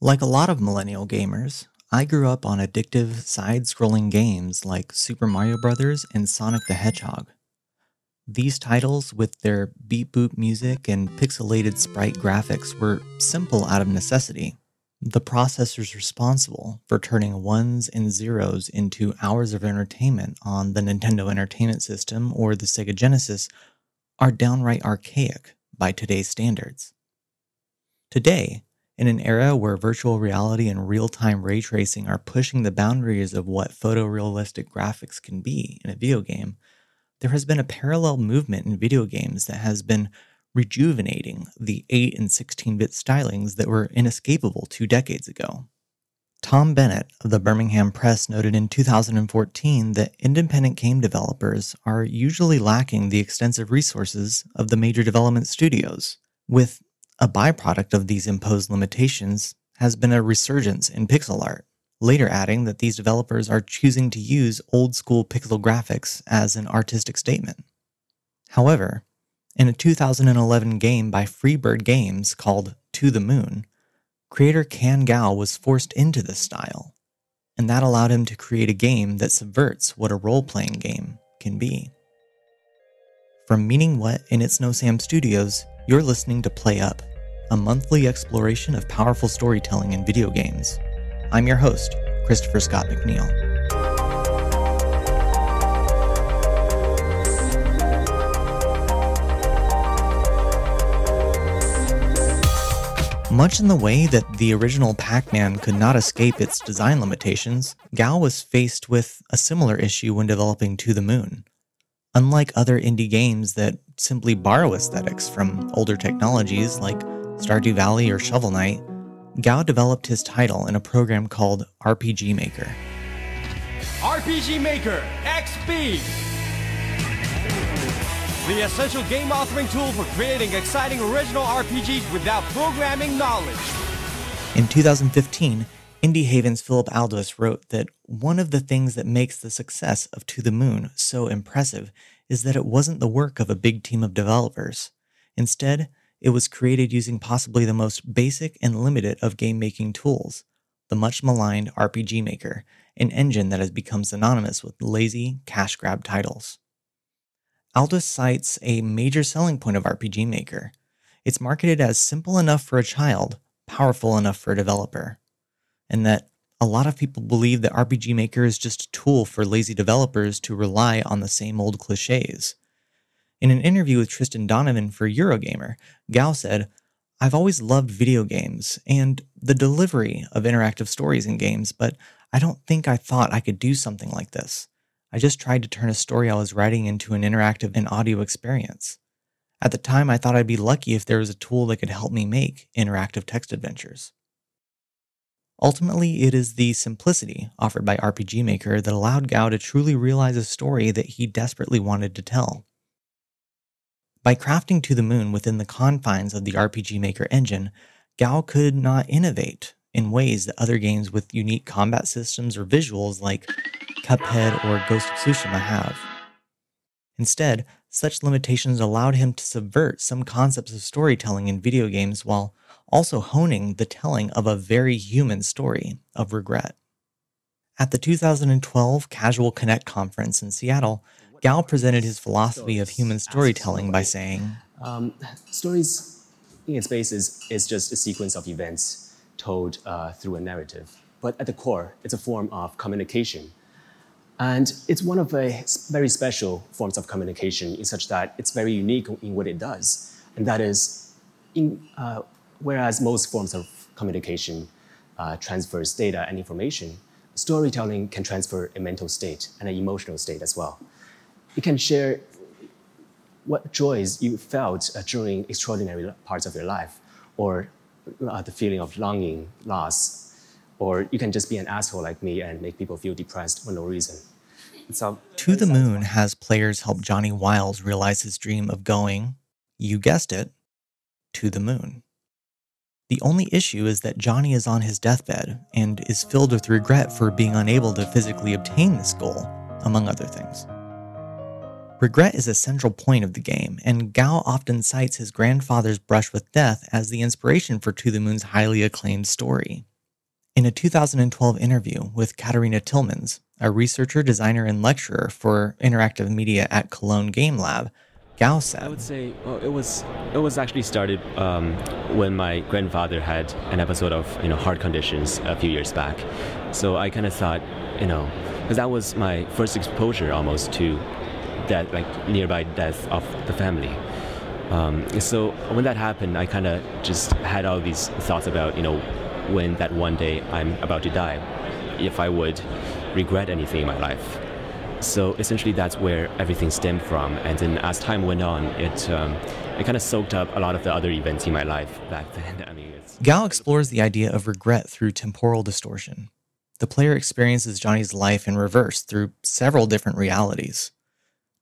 Like a lot of millennial gamers, I grew up on addictive side scrolling games like Super Mario Bros. and Sonic the Hedgehog. These titles, with their beep boop music and pixelated sprite graphics, were simple out of necessity. The processors responsible for turning ones and zeros into hours of entertainment on the Nintendo Entertainment System or the Sega Genesis are downright archaic by today's standards. Today, in an era where virtual reality and real time ray tracing are pushing the boundaries of what photorealistic graphics can be in a video game, there has been a parallel movement in video games that has been rejuvenating the 8 and 16 bit stylings that were inescapable two decades ago. Tom Bennett of the Birmingham Press noted in 2014 that independent game developers are usually lacking the extensive resources of the major development studios, with a byproduct of these imposed limitations has been a resurgence in pixel art, later adding that these developers are choosing to use old school pixel graphics as an artistic statement. However, in a 2011 game by Freebird Games called To the Moon, creator Kan Gao was forced into this style, and that allowed him to create a game that subverts what a role playing game can be. From Meaning What in It's No Sam Studios, you're listening to Play Up, a monthly exploration of powerful storytelling in video games. I'm your host, Christopher Scott McNeil. Much in the way that the original Pac Man could not escape its design limitations, Gao was faced with a similar issue when developing To the Moon. Unlike other indie games that simply borrow aesthetics from older technologies like Stardew Valley or Shovel Knight, Gao developed his title in a program called RPG Maker. RPG Maker XP! The essential game authoring tool for creating exciting original RPGs without programming knowledge. In 2015, Indie Haven's Philip Aldous wrote that one of the things that makes the success of To the Moon so impressive is that it wasn't the work of a big team of developers. Instead, it was created using possibly the most basic and limited of game making tools the much maligned RPG Maker, an engine that has become synonymous with lazy, cash grab titles. Aldous cites a major selling point of RPG Maker. It's marketed as simple enough for a child, powerful enough for a developer and that a lot of people believe that RPG Maker is just a tool for lazy developers to rely on the same old cliches. In an interview with Tristan Donovan for Eurogamer, Gao said, I've always loved video games and the delivery of interactive stories in games, but I don't think I thought I could do something like this. I just tried to turn a story I was writing into an interactive and audio experience. At the time, I thought I'd be lucky if there was a tool that could help me make interactive text adventures. Ultimately, it is the simplicity offered by RPG Maker that allowed Gao to truly realize a story that he desperately wanted to tell. By crafting to the moon within the confines of the RPG Maker engine, Gao could not innovate in ways that other games with unique combat systems or visuals like Cuphead or Ghost of Tsushima have. Instead, such limitations allowed him to subvert some concepts of storytelling in video games while also honing the telling of a very human story of regret. At the 2012 Casual Connect conference in Seattle, Gao presented his philosophy of human storytelling by saying, um, Stories, in its basis, is just a sequence of events told uh, through a narrative. But at the core, it's a form of communication. And it's one of the very special forms of communication in such that it's very unique in what it does. And that is, in, uh, whereas most forms of communication uh, transfers data and information, storytelling can transfer a mental state and an emotional state as well. It can share what joys you felt uh, during extraordinary parts of your life, or uh, the feeling of longing, loss, or you can just be an asshole like me and make people feel depressed for no reason. So, to the Moon has players help Johnny Wyles realize his dream of going, you guessed it, to the moon. The only issue is that Johnny is on his deathbed and is filled with regret for being unable to physically obtain this goal, among other things. Regret is a central point of the game, and Gao often cites his grandfather's brush with death as the inspiration for To the Moon's highly acclaimed story. In a 2012 interview with Katarina Tillmans, a researcher, designer, and lecturer for interactive media at Cologne Game Lab, Gao said, I would say well, it was it was actually started um, when my grandfather had an episode of you know heart conditions a few years back. So I kind of thought, you know, because that was my first exposure almost to that like nearby death of the family. Um, so when that happened, I kind of just had all these thoughts about you know when that one day I'm about to die, if I would regret anything in my life. So essentially, that's where everything stemmed from. And then as time went on, it um, it kind of soaked up a lot of the other events in my life back then. I mean, Gao explores the idea of regret through temporal distortion. The player experiences Johnny's life in reverse through several different realities.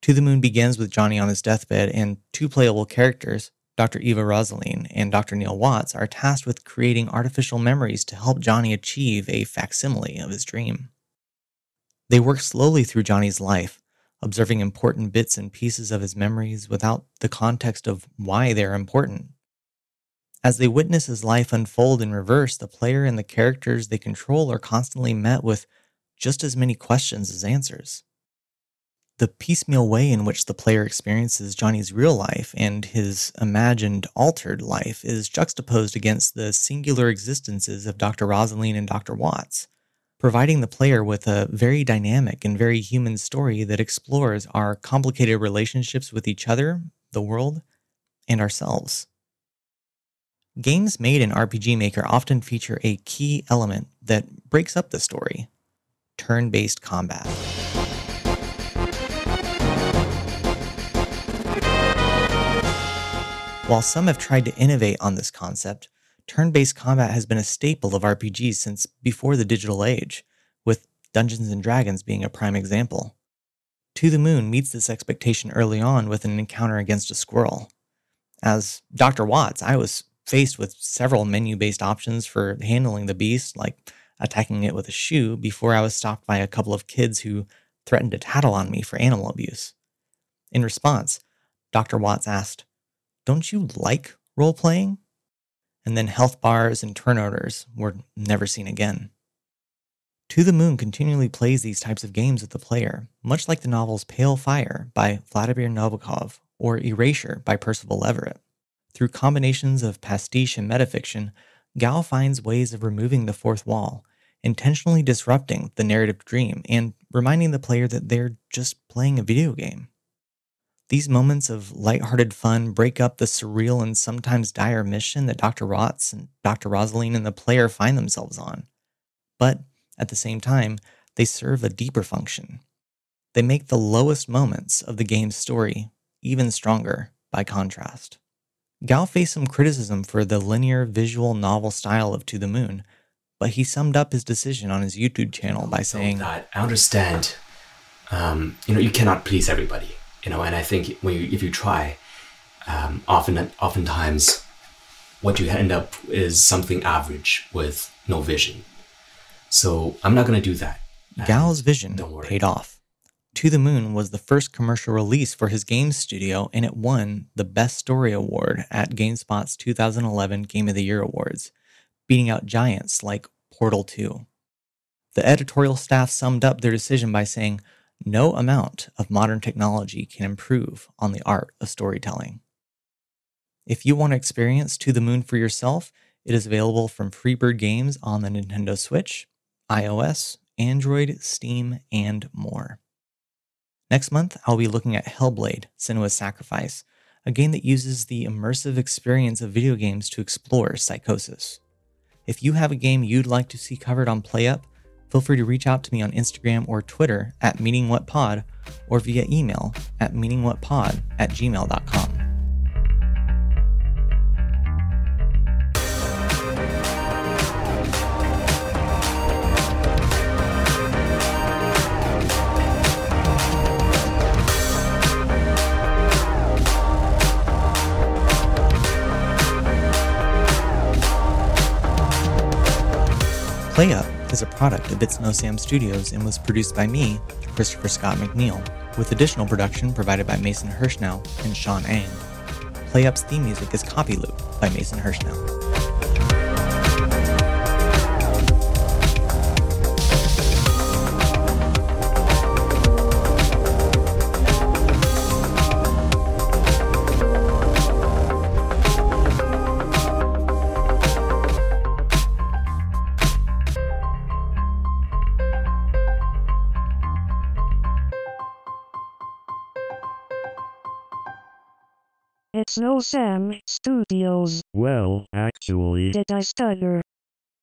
To the Moon begins with Johnny on his deathbed, and two playable characters, Dr. Eva Rosalene and Dr. Neil Watts, are tasked with creating artificial memories to help Johnny achieve a facsimile of his dream. They work slowly through Johnny's life, observing important bits and pieces of his memories without the context of why they're important. As they witness his life unfold in reverse, the player and the characters they control are constantly met with just as many questions as answers. The piecemeal way in which the player experiences Johnny's real life and his imagined altered life is juxtaposed against the singular existences of Dr. Rosalene and Dr. Watts providing the player with a very dynamic and very human story that explores our complicated relationships with each other, the world, and ourselves. Games made in RPG Maker often feature a key element that breaks up the story turn based combat. While some have tried to innovate on this concept, turn based combat has been a staple of RPGs since before the digital age, with Dungeons and Dragons being a prime example. To the Moon meets this expectation early on with an encounter against a squirrel. As Dr. Watts, I was faced with several menu based options for handling the beast, like attacking it with a shoe, before I was stopped by a couple of kids who threatened to tattle on me for animal abuse. In response, Dr. Watts asked, Don't you like role playing? And then health bars and turn orders were never seen again. To the Moon continually plays these types of games with the player, much like the novels Pale Fire by Vladimir Nabokov or Erasure by Percival Everett. Through combinations of pastiche and metafiction, Gao finds ways of removing the fourth wall, intentionally disrupting the narrative dream and reminding the player that they're just playing a video game. These moments of lighthearted fun break up the surreal and sometimes dire mission that Dr. Watts and Dr. Rosalene and the player find themselves on. But at the same time, they serve a deeper function. They make the lowest moments of the game's story even stronger by contrast. Gao faced some criticism for the linear visual novel style of To the Moon, but he summed up his decision on his YouTube channel by saying, that I understand, um, you know, you cannot please everybody you know and i think when you, if you try um, often oftentimes what you end up is something average with no vision so i'm not going to do that Gao's vision paid off. To the Moon was the first commercial release for his game studio, and it won the Best Story Award at GameSpot's 2011 Game of the Year Awards, beating out giants like Portal 2. The editorial staff summed up their decision by saying, no amount of modern technology can improve on the art of storytelling. If you want to experience To the Moon for yourself, it is available from Freebird Games on the Nintendo Switch, iOS, Android, Steam, and more. Next month, I'll be looking at Hellblade Senua's Sacrifice, a game that uses the immersive experience of video games to explore psychosis. If you have a game you'd like to see covered on PlayUp, feel free to reach out to me on Instagram or Twitter at meaningwhatpod or via email at meaningwhatpod at gmail.com. PlayUp is a product of It's No Sam Studios and was produced by me, Christopher Scott McNeil, with additional production provided by Mason Hirschnell and Sean Ang. PlayUp's theme music is Copy Loop by Mason Hirschnell. No Sam Studios. Well, actually, Did I stutter?